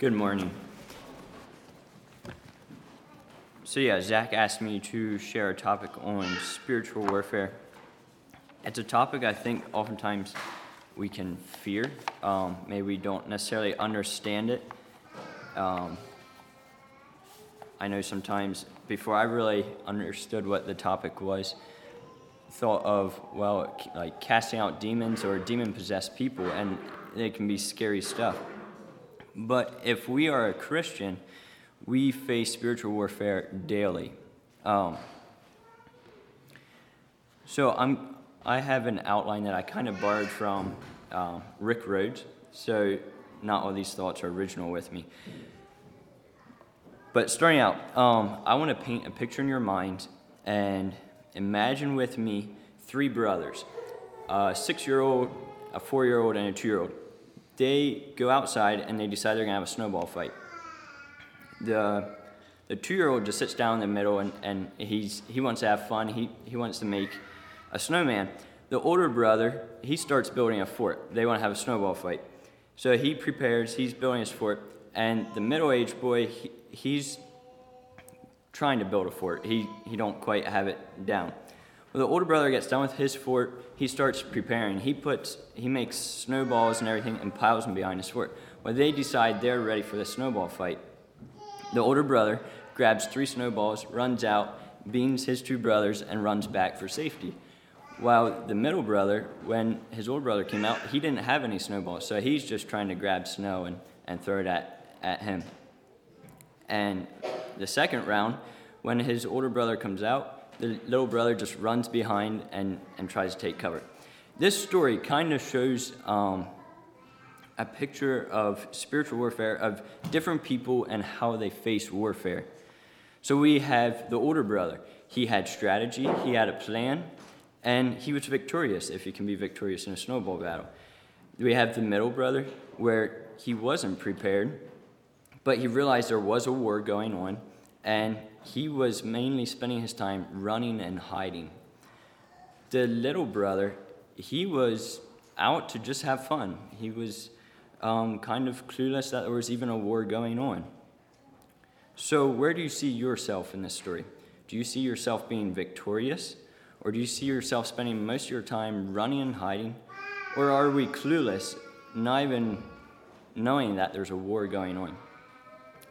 Good morning. So, yeah, Zach asked me to share a topic on spiritual warfare. It's a topic I think oftentimes we can fear. Um, maybe we don't necessarily understand it. Um, I know sometimes before I really understood what the topic was, thought of, well, like casting out demons or demon possessed people, and it can be scary stuff. But if we are a Christian, we face spiritual warfare daily. Um, so I'm, I have an outline that I kind of borrowed from uh, Rick Rhodes. So not all these thoughts are original with me. But starting out, um, I want to paint a picture in your mind and imagine with me three brothers a six year old, a four year old, and a two year old. They go outside and they decide they're going to have a snowball fight. The, the two year old just sits down in the middle and, and he's, he wants to have fun. He, he wants to make a snowman. The older brother, he starts building a fort. They want to have a snowball fight. So he prepares, he's building his fort, and the middle aged boy, he, he's trying to build a fort. He, he don't quite have it down. When the older brother gets done with his fort, he starts preparing. He puts he makes snowballs and everything and piles them behind his fort. When they decide they're ready for the snowball fight, the older brother grabs three snowballs, runs out, beams his two brothers, and runs back for safety. While the middle brother, when his older brother came out, he didn't have any snowballs, so he's just trying to grab snow and, and throw it at, at him. And the second round, when his older brother comes out, the little brother just runs behind and, and tries to take cover. This story kind of shows um, a picture of spiritual warfare, of different people and how they face warfare. So we have the older brother. He had strategy, he had a plan, and he was victorious if he can be victorious in a snowball battle. We have the middle brother, where he wasn't prepared, but he realized there was a war going on, and he was mainly spending his time running and hiding. The little brother, he was out to just have fun. He was um, kind of clueless that there was even a war going on. So, where do you see yourself in this story? Do you see yourself being victorious? Or do you see yourself spending most of your time running and hiding? Or are we clueless, not even knowing that there's a war going on?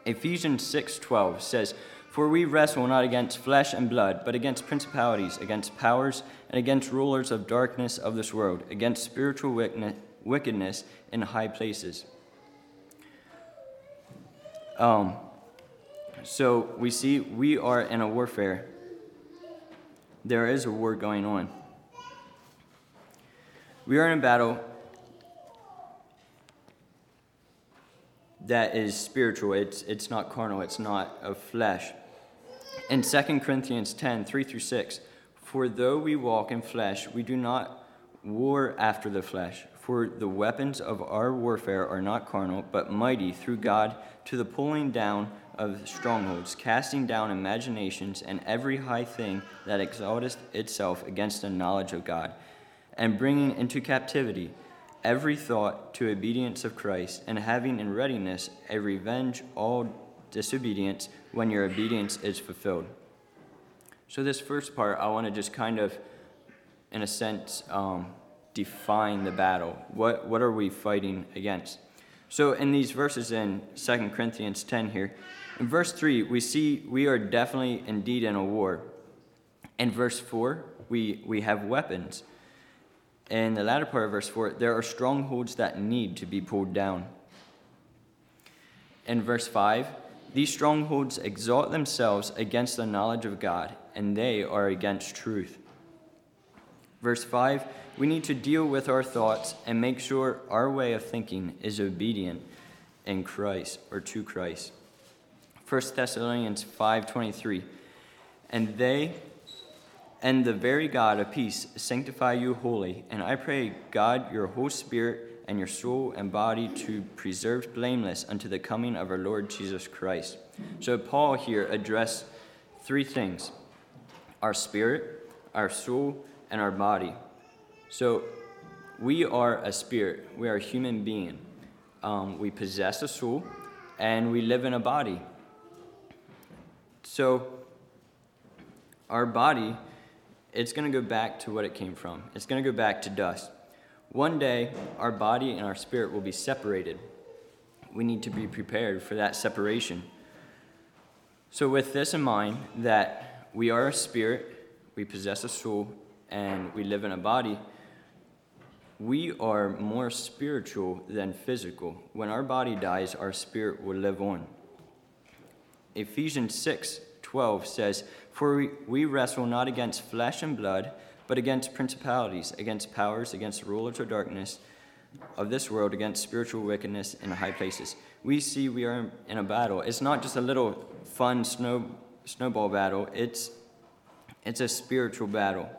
Ephesians 6:12 says, "For we wrestle not against flesh and blood, but against principalities, against powers, and against rulers of darkness of this world, against spiritual wickedness in high places." Um, so we see we are in a warfare. There is a war going on. We are in a battle that is spiritual. It's, it's not carnal, it's not of flesh. In 2 Corinthians 10 3 through 6, for though we walk in flesh, we do not war after the flesh. For the weapons of our warfare are not carnal, but mighty through God to the pulling down of strongholds, casting down imaginations and every high thing that exalteth itself against the knowledge of God, and bringing into captivity every thought to obedience of Christ, and having in readiness a revenge all disobedience when your obedience is fulfilled. So, this first part, I want to just kind of, in a sense, um, define the battle. What, what are we fighting against? So, in these verses in 2 Corinthians 10 here, in verse 3, we see we are definitely indeed in a war. In verse 4, we, we have weapons in the latter part of verse 4, there are strongholds that need to be pulled down. In verse 5, these strongholds exalt themselves against the knowledge of God, and they are against truth. Verse 5, we need to deal with our thoughts and make sure our way of thinking is obedient in Christ or to Christ. 1 Thessalonians 5:23 and they and the very God of peace sanctify you wholly. And I pray, God, your whole spirit and your soul and body to preserve blameless unto the coming of our Lord Jesus Christ. So, Paul here addressed three things our spirit, our soul, and our body. So, we are a spirit, we are a human being. Um, we possess a soul, and we live in a body. So, our body, it's going to go back to what it came from. It's going to go back to dust. One day, our body and our spirit will be separated. We need to be prepared for that separation. So, with this in mind, that we are a spirit, we possess a soul, and we live in a body, we are more spiritual than physical. When our body dies, our spirit will live on. Ephesians 6 12 says, For we, wrestle not against flesh and blood, but against principalities, against powers, against rulers of darkness of this world, against spiritual wickedness in high places. We see we are in a battle. It's not just a little fun snow, snowball battle, it's, it's a spiritual battle.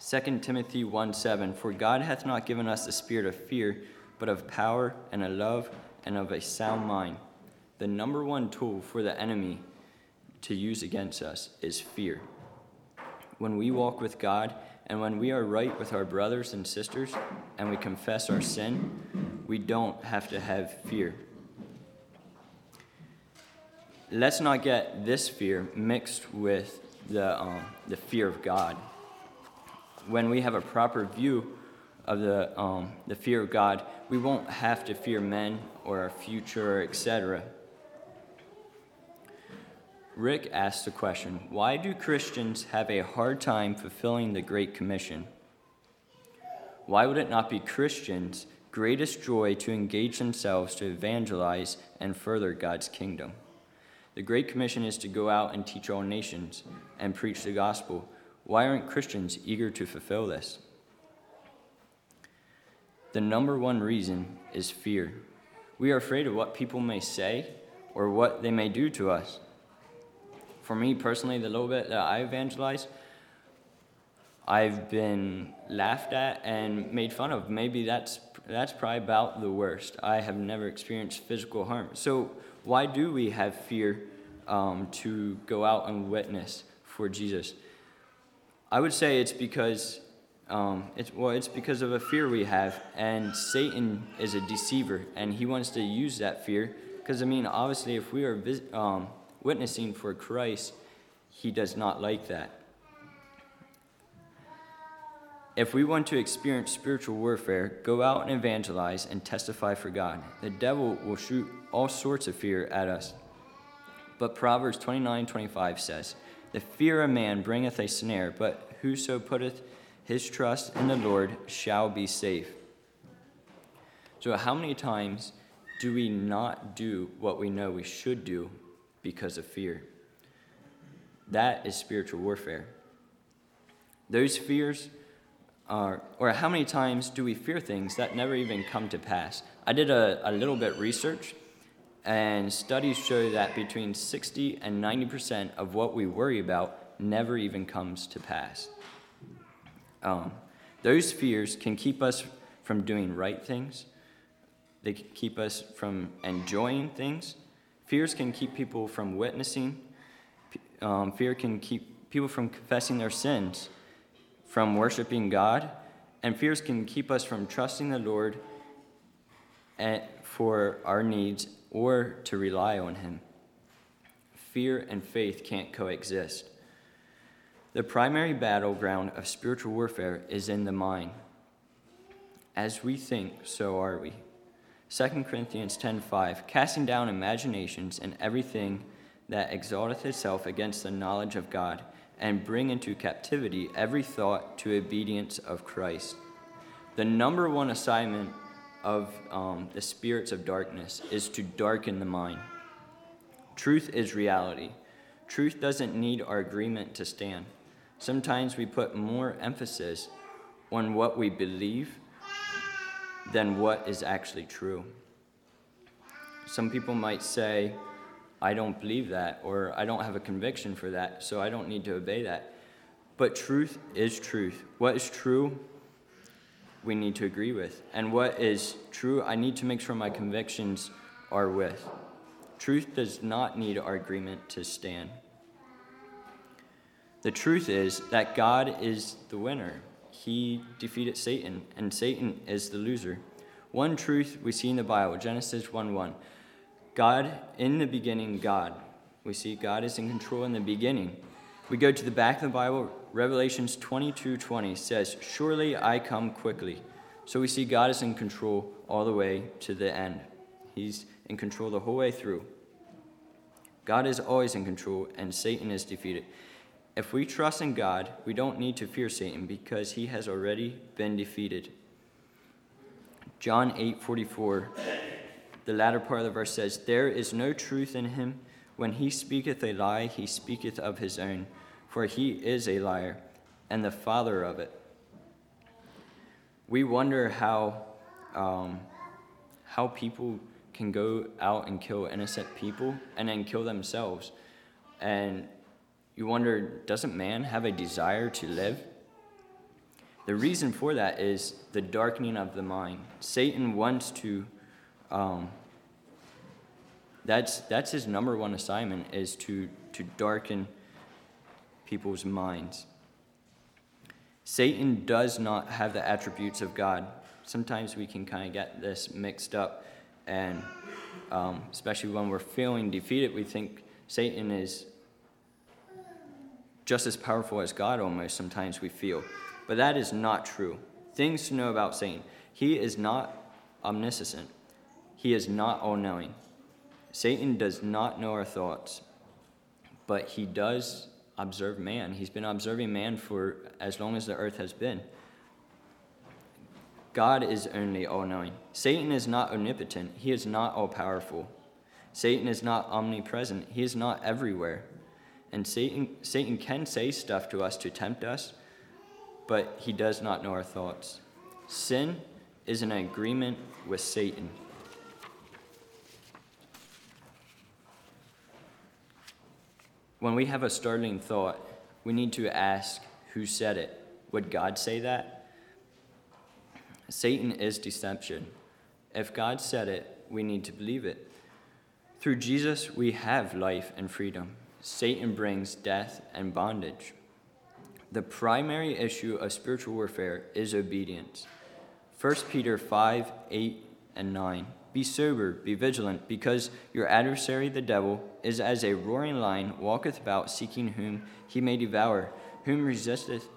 2 Timothy 1 7 For God hath not given us the spirit of fear, but of power and of love and of a sound mind. The number one tool for the enemy to use against us is fear. When we walk with God and when we are right with our brothers and sisters and we confess our sin, we don't have to have fear. Let's not get this fear mixed with the, um, the fear of God when we have a proper view of the, um, the fear of God, we won't have to fear men or our future, etc. Rick asked the question Why do Christians have a hard time fulfilling the Great Commission? Why would it not be Christians' greatest joy to engage themselves to evangelize and further God's kingdom? The Great Commission is to go out and teach all nations and preach the gospel why aren't Christians eager to fulfill this? The number one reason is fear. We are afraid of what people may say or what they may do to us. For me personally, the little bit that I evangelize, I've been laughed at and made fun of. Maybe that's that's probably about the worst. I have never experienced physical harm. So why do we have fear um, to go out and witness for Jesus? I would say it's because um, it's well, it's because of a fear we have, and Satan is a deceiver, and he wants to use that fear. Because I mean, obviously, if we are um, witnessing for Christ, he does not like that. If we want to experience spiritual warfare, go out and evangelize and testify for God. The devil will shoot all sorts of fear at us. But Proverbs 29 25 says, the fear of man bringeth a snare, but whoso putteth his trust in the Lord shall be safe. So, how many times do we not do what we know we should do because of fear? That is spiritual warfare. Those fears are, or how many times do we fear things that never even come to pass? I did a, a little bit research and studies show that between 60 and 90% of what we worry about never even comes to pass. Um, those fears can keep us from doing right things, they can keep us from enjoying things. Fears can keep people from witnessing, um, fear can keep people from confessing their sins, from worshiping God, and fears can keep us from trusting the Lord and for our needs or to rely on Him. Fear and faith can't coexist. The primary battleground of spiritual warfare is in the mind. As we think, so are we. 2 Corinthians 10:5 Casting down imaginations and everything that exalteth itself against the knowledge of God, and bring into captivity every thought to obedience of Christ. The number one assignment of um, the spirits of darkness is to darken the mind. Truth is reality. Truth doesn't need our agreement to stand. Sometimes we put more emphasis on what we believe than what is actually true. Some people might say, I don't believe that, or I don't have a conviction for that, so I don't need to obey that. But truth is truth. What is true we need to agree with. And what is true, I need to make sure my convictions are with. Truth does not need our agreement to stand. The truth is that God is the winner. He defeated Satan, and Satan is the loser. One truth we see in the Bible, Genesis 1 1. God, in the beginning, God. We see God is in control in the beginning. We go to the back of the Bible, Revelations 22 20 says, Surely I come quickly. So we see God is in control all the way to the end. He's in control the whole way through. God is always in control, and Satan is defeated. If we trust in God, we don't need to fear Satan because he has already been defeated. John 8 44, the latter part of the verse says, There is no truth in him. When he speaketh a lie, he speaketh of his own, for he is a liar, and the father of it. We wonder how, um, how people can go out and kill innocent people and then kill themselves. And you wonder, doesn't man have a desire to live? The reason for that is the darkening of the mind. Satan wants to, um, that's, that's his number one assignment, is to, to darken people's minds. Satan does not have the attributes of God. Sometimes we can kind of get this mixed up, and um, especially when we're feeling defeated, we think Satan is just as powerful as God almost, sometimes we feel. But that is not true. Things to know about Satan he is not omniscient, he is not all knowing. Satan does not know our thoughts, but he does observe man. He's been observing man for as long as the earth has been. God is only all knowing. Satan is not omnipotent, he is not all powerful. Satan is not omnipresent, he is not everywhere. And Satan, Satan can say stuff to us to tempt us, but he does not know our thoughts. Sin is an agreement with Satan. When we have a startling thought, we need to ask who said it. Would God say that? Satan is deception. If God said it, we need to believe it. Through Jesus, we have life and freedom. Satan brings death and bondage. The primary issue of spiritual warfare is obedience. 1 Peter 5 8 and 9. Be sober, be vigilant, because your adversary the devil is as a roaring lion, walketh about seeking whom he may devour, whom resisteth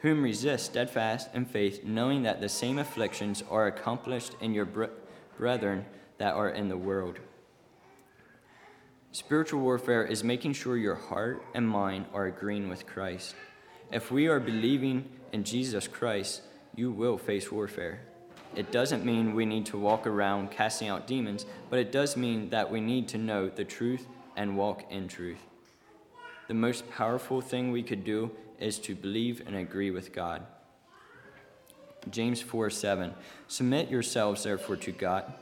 whom resist steadfast in faith, knowing that the same afflictions are accomplished in your brethren that are in the world. Spiritual warfare is making sure your heart and mind are agreeing with Christ. If we are believing in Jesus Christ, you will face warfare. It doesn't mean we need to walk around casting out demons, but it does mean that we need to know the truth and walk in truth. The most powerful thing we could do is to believe and agree with God. James 4 7. Submit yourselves therefore to God.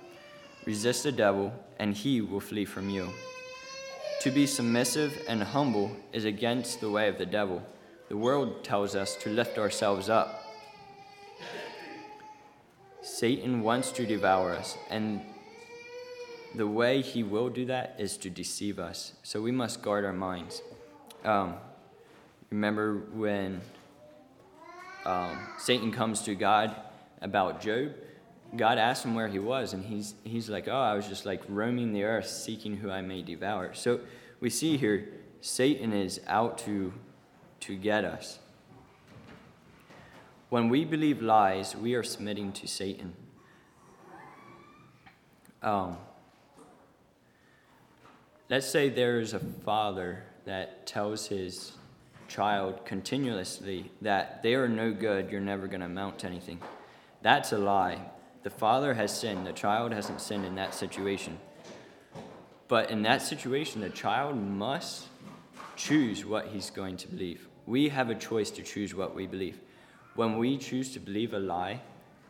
Resist the devil, and he will flee from you. To be submissive and humble is against the way of the devil. The world tells us to lift ourselves up. Satan wants to devour us, and the way he will do that is to deceive us. So we must guard our minds. Um, remember when um, Satan comes to God about Job? God asked him where he was, and he's, he's like, Oh, I was just like roaming the earth seeking who I may devour. So we see here Satan is out to, to get us. When we believe lies, we are submitting to Satan. Um, let's say there is a father that tells his child continuously that they are no good, you're never going to amount to anything. That's a lie. The father has sinned, the child hasn't sinned in that situation. But in that situation, the child must choose what he's going to believe. We have a choice to choose what we believe. When we choose to believe a lie,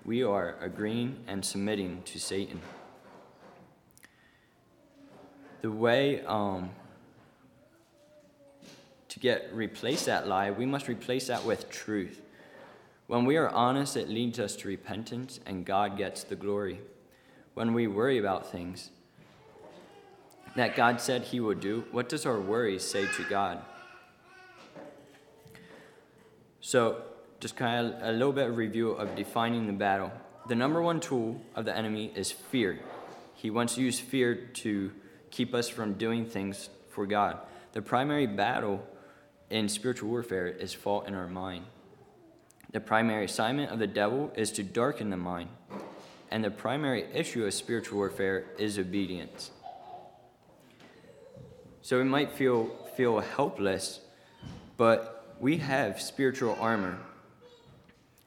we are agreeing and submitting to Satan. The way um, to get replace that lie, we must replace that with truth. When we are honest, it leads us to repentance, and God gets the glory. When we worry about things that God said He would do, what does our worry say to God? So, just kind of a little bit of review of defining the battle. The number one tool of the enemy is fear. He wants to use fear to keep us from doing things for God. The primary battle in spiritual warfare is fought in our mind. The primary assignment of the devil is to darken the mind, and the primary issue of spiritual warfare is obedience. So we might feel feel helpless, but we have spiritual armor.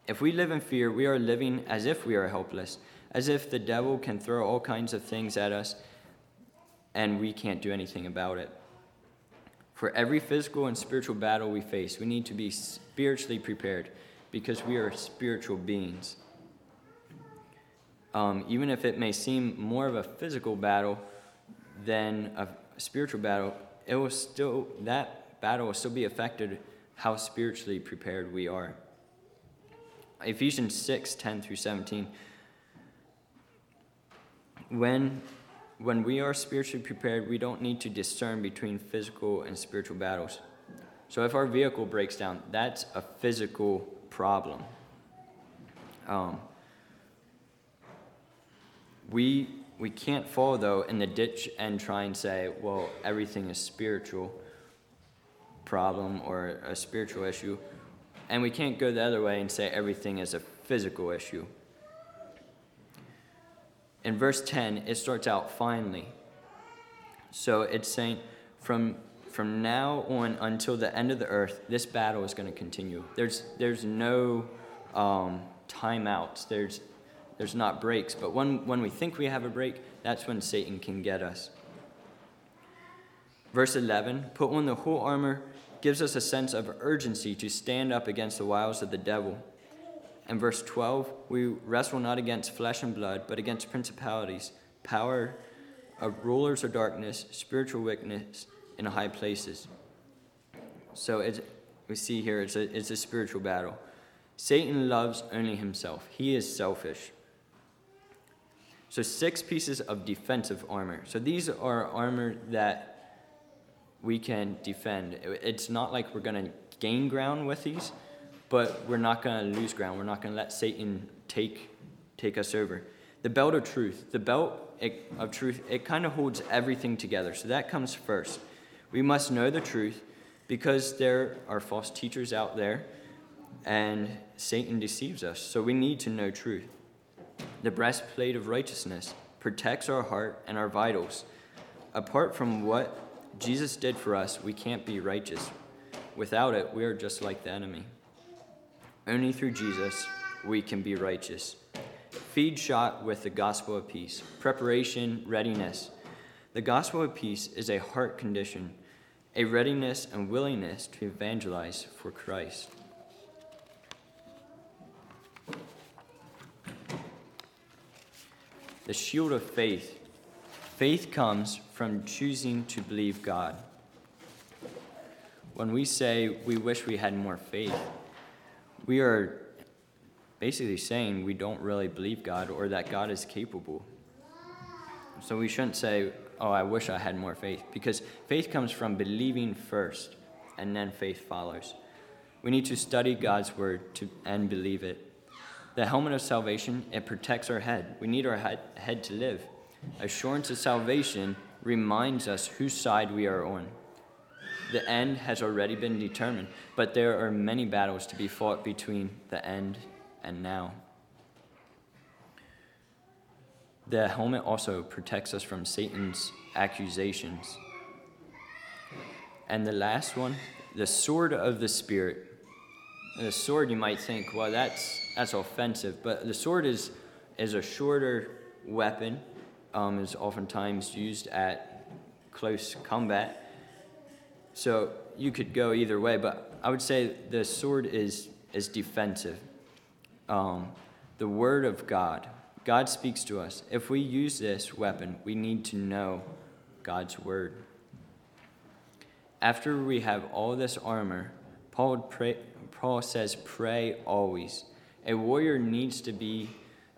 If we live in fear, we are living as if we are helpless, as if the devil can throw all kinds of things at us and we can't do anything about it. For every physical and spiritual battle we face, we need to be spiritually prepared because we are spiritual beings. Um, even if it may seem more of a physical battle than a spiritual battle, it will still that battle will still be affected how spiritually prepared we are. Ephesians 6, 10 through 17. When when we are spiritually prepared, we don't need to discern between physical and spiritual battles. So if our vehicle breaks down, that's a physical problem. Um, we we can't fall though in the ditch and try and say, well, everything is spiritual problem or a spiritual issue, and we can't go the other way and say everything is a physical issue in verse 10, it starts out finally. So it's saying, from, from now on until the end of the earth, this battle is going to continue. There's, there's no um, timeouts, there's, there's not breaks. But when, when we think we have a break, that's when Satan can get us. Verse 11 Put on the whole armor gives us a sense of urgency to stand up against the wiles of the devil. And verse 12, we wrestle not against flesh and blood, but against principalities, power of rulers of darkness, spiritual wickedness in high places. So it's, we see here it's a, it's a spiritual battle. Satan loves only himself, he is selfish. So, six pieces of defensive armor. So, these are armor that we can defend. It's not like we're going to gain ground with these but we're not going to lose ground. We're not going to let Satan take, take us over. The belt of truth, the belt of truth, it kind of holds everything together. So that comes first. We must know the truth because there are false teachers out there and Satan deceives us. So we need to know truth. The breastplate of righteousness protects our heart and our vitals. Apart from what Jesus did for us, we can't be righteous. Without it, we are just like the enemy. Only through Jesus we can be righteous. Feed shot with the gospel of peace. Preparation, readiness. The gospel of peace is a heart condition, a readiness and willingness to evangelize for Christ. The shield of faith. Faith comes from choosing to believe God. When we say we wish we had more faith, we are basically saying we don't really believe God or that God is capable. So we shouldn't say, oh, I wish I had more faith, because faith comes from believing first, and then faith follows. We need to study God's word to, and believe it. The helmet of salvation, it protects our head. We need our head, head to live. Assurance of salvation reminds us whose side we are on. The end has already been determined, but there are many battles to be fought between the end and now. The helmet also protects us from Satan's accusations. And the last one, the sword of the Spirit. The sword, you might think, well, that's, that's offensive, but the sword is, is a shorter weapon, um, is oftentimes used at close combat so you could go either way, but I would say the sword is, is defensive. Um, the Word of God, God speaks to us. If we use this weapon, we need to know God's Word. After we have all this armor, Paul, pray, Paul says, pray always. A warrior needs to be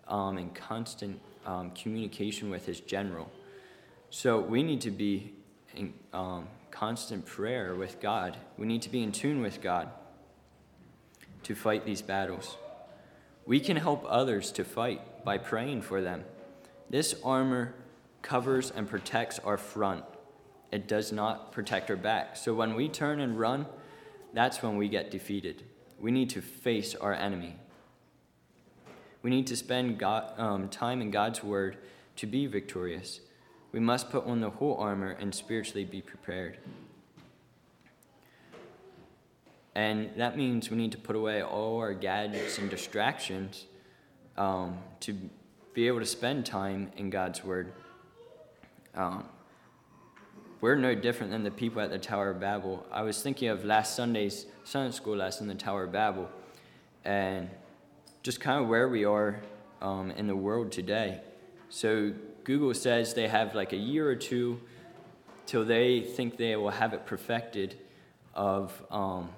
um, in constant um, communication with his general. So we need to be in, um, constant prayer with God. We need to be in tune with God to fight these battles. We can help others to fight by praying for them. This armor covers and protects our front. It does not protect our back. So when we turn and run, that's when we get defeated. We need to face our enemy. We need to spend God, um, time in God's Word to be victorious. We must put on the whole armor and spiritually be prepared. And that means we need to put away all our gadgets and distractions um, to be able to spend time in God's Word. Um, we're no different than the people at the Tower of Babel. I was thinking of last Sunday's Sunday school lesson, the Tower of Babel, and just kind of where we are um, in the world today. So Google says they have like a year or two till they think they will have it perfected of um,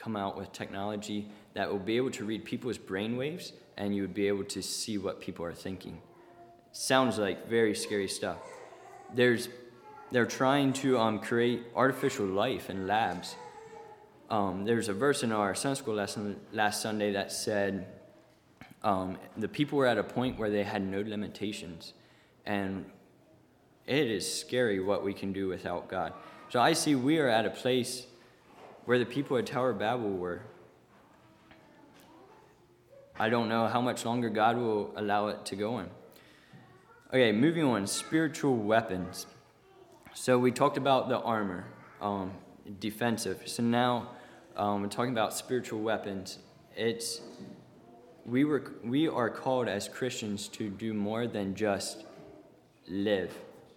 come out with technology that will be able to read people's brainwaves and you would be able to see what people are thinking. Sounds like very scary stuff. There's, they're trying to um, create artificial life in labs. Um, there's a verse in our Sunday school lesson last Sunday that said um, the people were at a point where they had no limitations. And it is scary what we can do without God. So I see we are at a place where the people at Tower Babel were. I don't know how much longer God will allow it to go on. Okay, moving on spiritual weapons. So we talked about the armor, um, defensive. So now um, we're talking about spiritual weapons. It's we were we are called as Christians to do more than just live.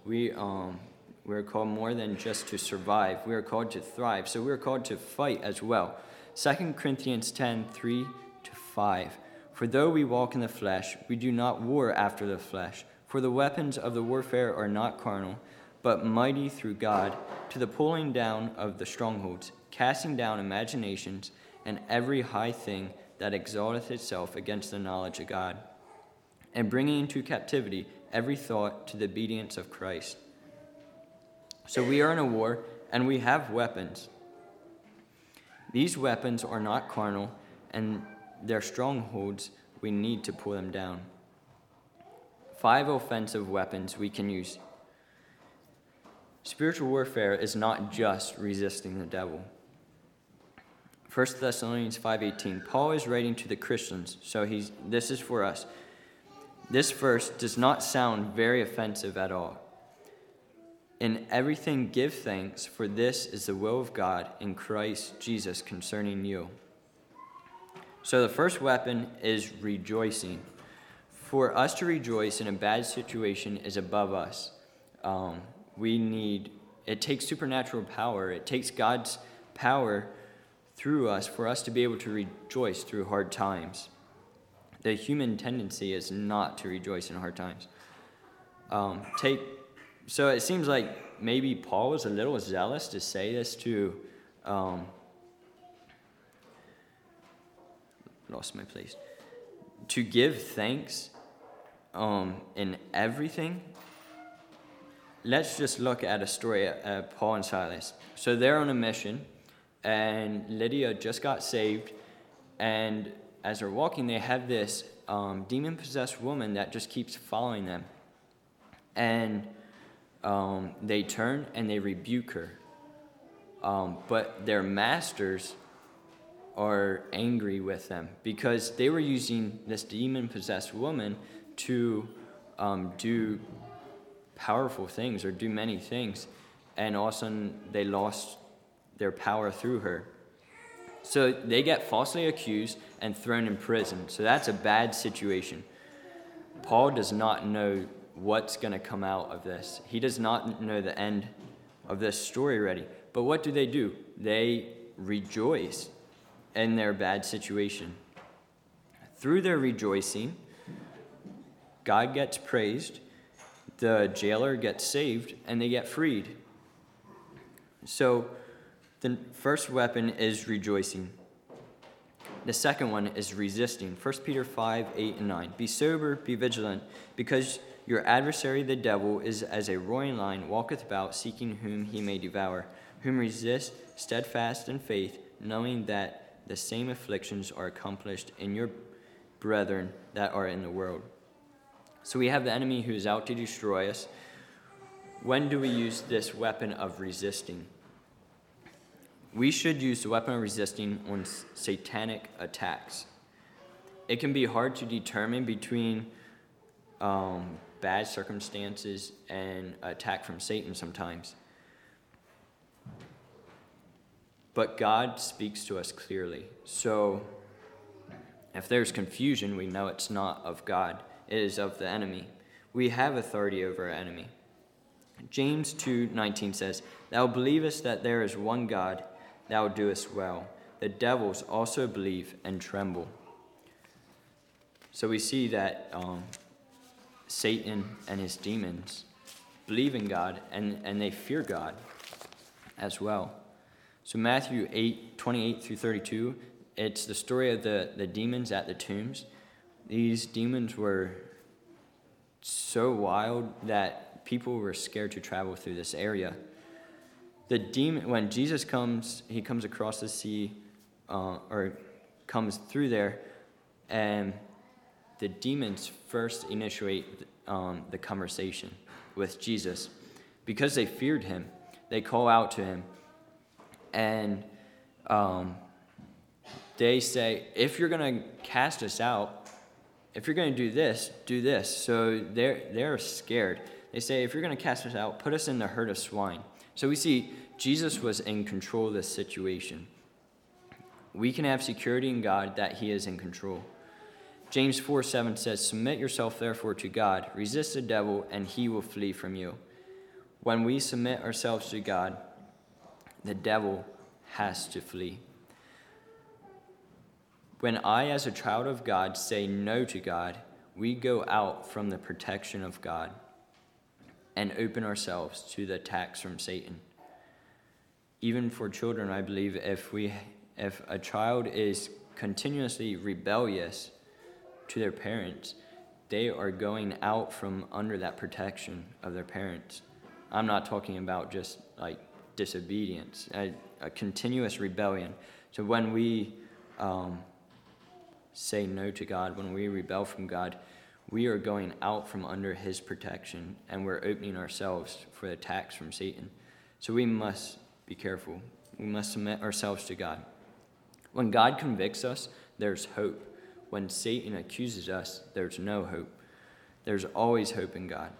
We um we're called more than just to survive. We are called to thrive. So we are called to fight as well. 2 Corinthians 10 3 to 5. For though we walk in the flesh, we do not war after the flesh. For the weapons of the warfare are not carnal, but mighty through God to the pulling down of the strongholds, casting down imaginations and every high thing that exalteth itself against the knowledge of God, and bringing into captivity every thought to the obedience of Christ. So we are in a war, and we have weapons. These weapons are not carnal, and their strongholds, we need to pull them down. Five offensive weapons we can use. Spiritual warfare is not just resisting the devil. 1 Thessalonians 5:18. Paul is writing to the Christians, so he's this is for us. This verse does not sound very offensive at all. In everything give thanks, for this is the will of God in Christ Jesus concerning you. So the first weapon is rejoicing. For us to rejoice in a bad situation is above us. Um, we need, it takes supernatural power, it takes God's power through us for us to be able to rejoice through hard times. The human tendency is not to rejoice in hard times. Um, take so it seems like maybe Paul was a little zealous to say this to. Um, lost my place. To give thanks um, in everything. Let's just look at a story of Paul and Silas. So they're on a mission and Lydia just got saved. And as they're walking, they have this um, demon possessed woman that just keeps following them. And um, they turn and they rebuke her. Um, but their masters are angry with them because they were using this demon possessed woman to um, do powerful things or do many things. And all of a sudden, they lost their power through her. So they get falsely accused and thrown in prison. So that's a bad situation. Paul does not know what's going to come out of this. He does not know the end of this story already. But what do they do? They rejoice in their bad situation. Through their rejoicing, God gets praised, the jailer gets saved, and they get freed. So, the first weapon is rejoicing. The second one is resisting. 1 Peter 5 8 and 9. Be sober, be vigilant, because your adversary the devil is as a roaring lion, walketh about, seeking whom he may devour, whom resist steadfast in faith, knowing that the same afflictions are accomplished in your brethren that are in the world. So we have the enemy who is out to destroy us. when do we use this weapon of resisting? We should use the weapon of resisting on satanic attacks. It can be hard to determine between um, bad circumstances and attack from Satan sometimes. But God speaks to us clearly. So if there's confusion, we know it's not of God, it is of the enemy. We have authority over our enemy. James 2:19 says, "Thou believest that there is one God, thou doest well. The devils also believe and tremble." So we see that um, Satan and his demons believe in God and, and they fear God as well. So Matthew 8, 28 through 32, it's the story of the, the demons at the tombs. These demons were so wild that people were scared to travel through this area. The demon, when Jesus comes, he comes across the sea, uh, or comes through there, and the demons first initiate um, the conversation with Jesus because they feared him. They call out to him and um, they say, if you're going to cast us out, if you're going to do this, do this. So they're, they're scared. They say, if you're going to cast us out, put us in the herd of swine. So we see Jesus was in control of this situation. We can have security in God that He is in control. James 4 7 says, Submit yourself therefore to God, resist the devil, and he will flee from you. When we submit ourselves to God, the devil has to flee. When I, as a child of God, say no to God, we go out from the protection of God and open ourselves to the attacks from Satan. Even for children, I believe if we if a child is continuously rebellious to their parents, they are going out from under that protection of their parents. I'm not talking about just like disobedience, a, a continuous rebellion. So when we um, say no to God, when we rebel from God, we are going out from under His protection and we're opening ourselves for attacks from Satan. So we must be careful. We must submit ourselves to God. When God convicts us, there's hope. When Satan accuses us, there's no hope. There's always hope in God.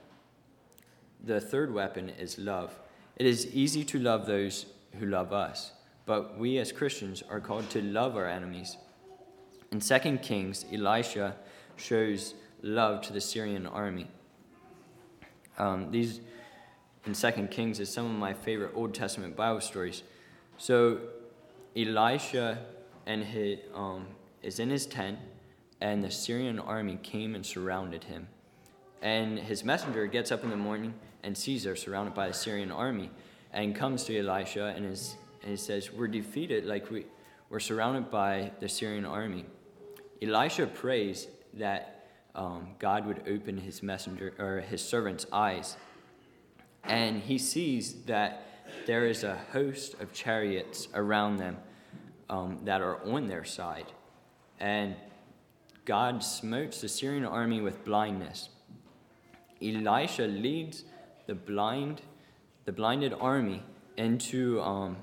The third weapon is love. It is easy to love those who love us, but we as Christians are called to love our enemies. In 2 Kings, Elisha shows love to the Syrian army. Um, these in 2 Kings is some of my favorite Old Testament Bible stories. So Elisha and his, um, is in his tent, and the Syrian army came and surrounded him. And his messenger gets up in the morning and sees they're surrounded by the Syrian army and comes to Elisha and, is, and he says, We're defeated, like we, we're surrounded by the Syrian army. Elisha prays that um, God would open his messenger or his servant's eyes. And he sees that there is a host of chariots around them um, that are on their side. And God smotes the Syrian army with blindness. Elisha leads the blind, the blinded army into um,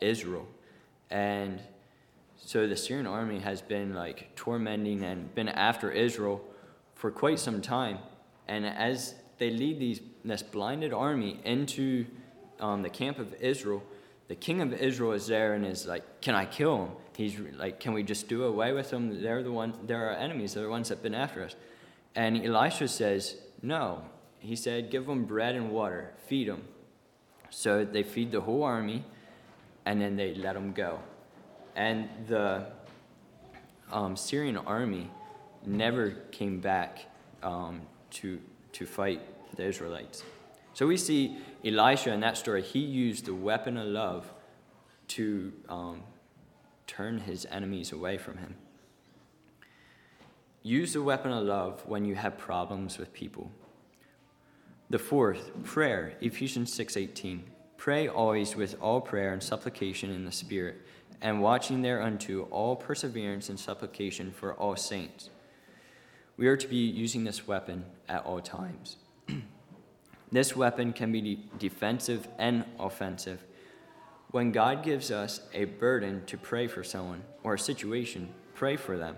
Israel, and so the Syrian army has been like tormenting and been after Israel for quite some time. And as they lead these this blinded army into um, the camp of Israel, the king of Israel is there and is like, "Can I kill him?" He's like, "Can we just do away with them? They're the one. They're our enemies. They're the ones that've been after us." And Elisha says, "No, he said, Give them bread and water, feed them. So they feed the whole army, and then they let them go. And the um, Syrian army never came back um, to, to fight the Israelites. So we see Elisha in that story, he used the weapon of love to um, turn his enemies away from him. Use the weapon of love when you have problems with people. The fourth, prayer, Ephesians 6:18. Pray always with all prayer and supplication in the Spirit, and watching thereunto all perseverance and supplication for all saints. We are to be using this weapon at all times. This weapon can be de- defensive and offensive. When God gives us a burden to pray for someone or a situation, pray for them.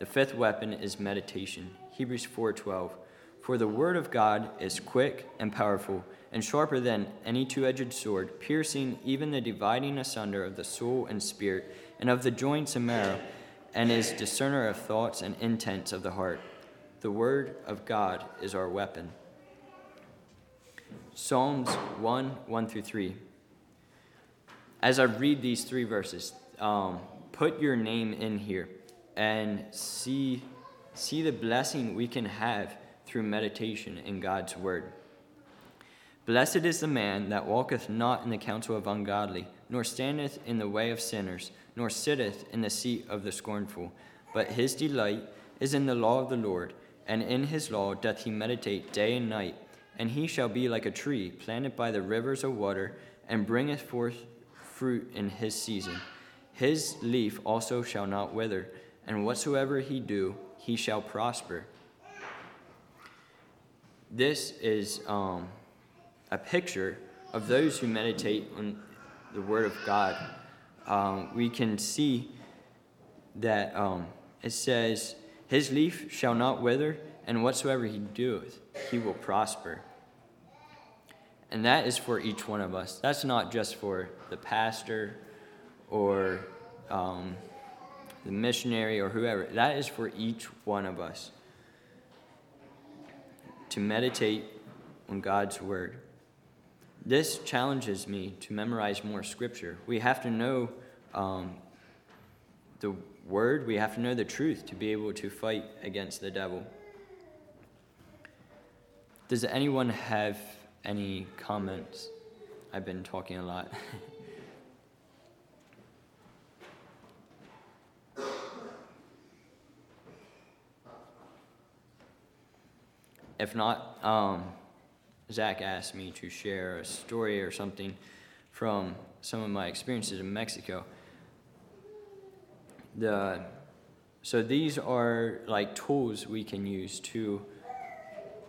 The fifth weapon is meditation. Hebrews 4:12. For the word of God is quick and powerful and sharper than any two-edged sword, piercing even the dividing asunder of the soul and spirit and of the joints and marrow, and is discerner of thoughts and intents of the heart. The word of God is our weapon. Psalms 1 1 through 3. As I read these three verses, um, put your name in here and see, see the blessing we can have through meditation in God's word. Blessed is the man that walketh not in the counsel of ungodly, nor standeth in the way of sinners, nor sitteth in the seat of the scornful. But his delight is in the law of the Lord, and in his law doth he meditate day and night. And he shall be like a tree planted by the rivers of water, and bringeth forth fruit in his season. His leaf also shall not wither, and whatsoever he do, he shall prosper. This is um, a picture of those who meditate on the Word of God. Um, we can see that um, it says, His leaf shall not wither, and whatsoever he doeth, he will prosper. And that is for each one of us. That's not just for the pastor or um, the missionary or whoever. That is for each one of us to meditate on God's word. This challenges me to memorize more scripture. We have to know um, the word, we have to know the truth to be able to fight against the devil. Does anyone have any comments? I've been talking a lot. if not, um, Zach asked me to share a story or something from some of my experiences in Mexico. The, so these are like tools we can use to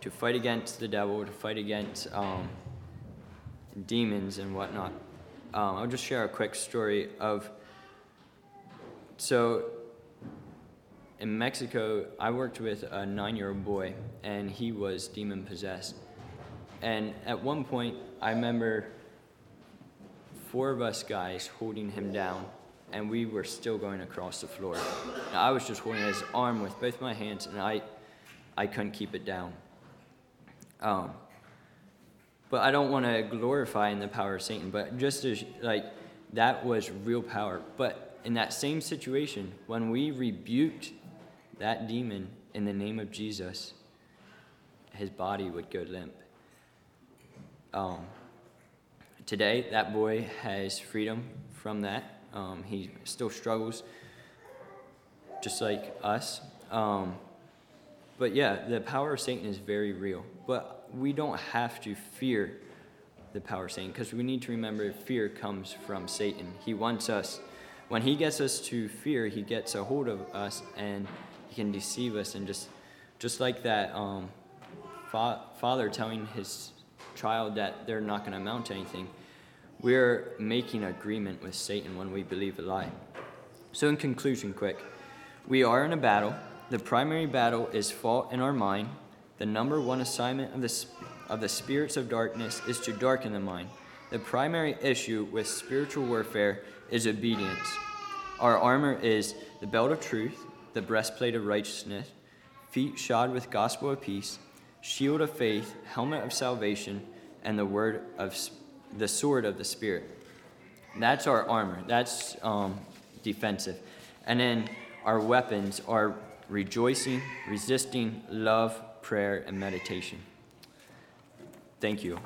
to fight against the devil, to fight against um, demons and whatnot. Um, I'll just share a quick story of. So, in Mexico, I worked with a nine year old boy, and he was demon possessed. And at one point, I remember four of us guys holding him down, and we were still going across the floor. I was just holding his arm with both my hands, and I, I couldn't keep it down. Um, but I don't want to glorify in the power of Satan, but just as, like, that was real power. But in that same situation, when we rebuked that demon in the name of Jesus, his body would go limp. Um, today, that boy has freedom from that. Um, he still struggles, just like us. Um, but yeah, the power of Satan is very real. But we don't have to fear the power of Satan because we need to remember fear comes from Satan. He wants us, when he gets us to fear, he gets a hold of us and he can deceive us. And just, just like that um, fa- father telling his child that they're not going to amount to anything, we're making agreement with Satan when we believe a lie. So, in conclusion, quick, we are in a battle the primary battle is fought in our mind. The number one assignment of the, of the spirits of darkness is to darken the mind. The primary issue with spiritual warfare is obedience. Our armor is the belt of truth, the breastplate of righteousness, feet shod with gospel of peace, shield of faith, helmet of salvation, and the word of the sword of the spirit. That's our armor. That's um, defensive. And then our weapons are rejoicing, resisting, love, prayer, and meditation. Thank you.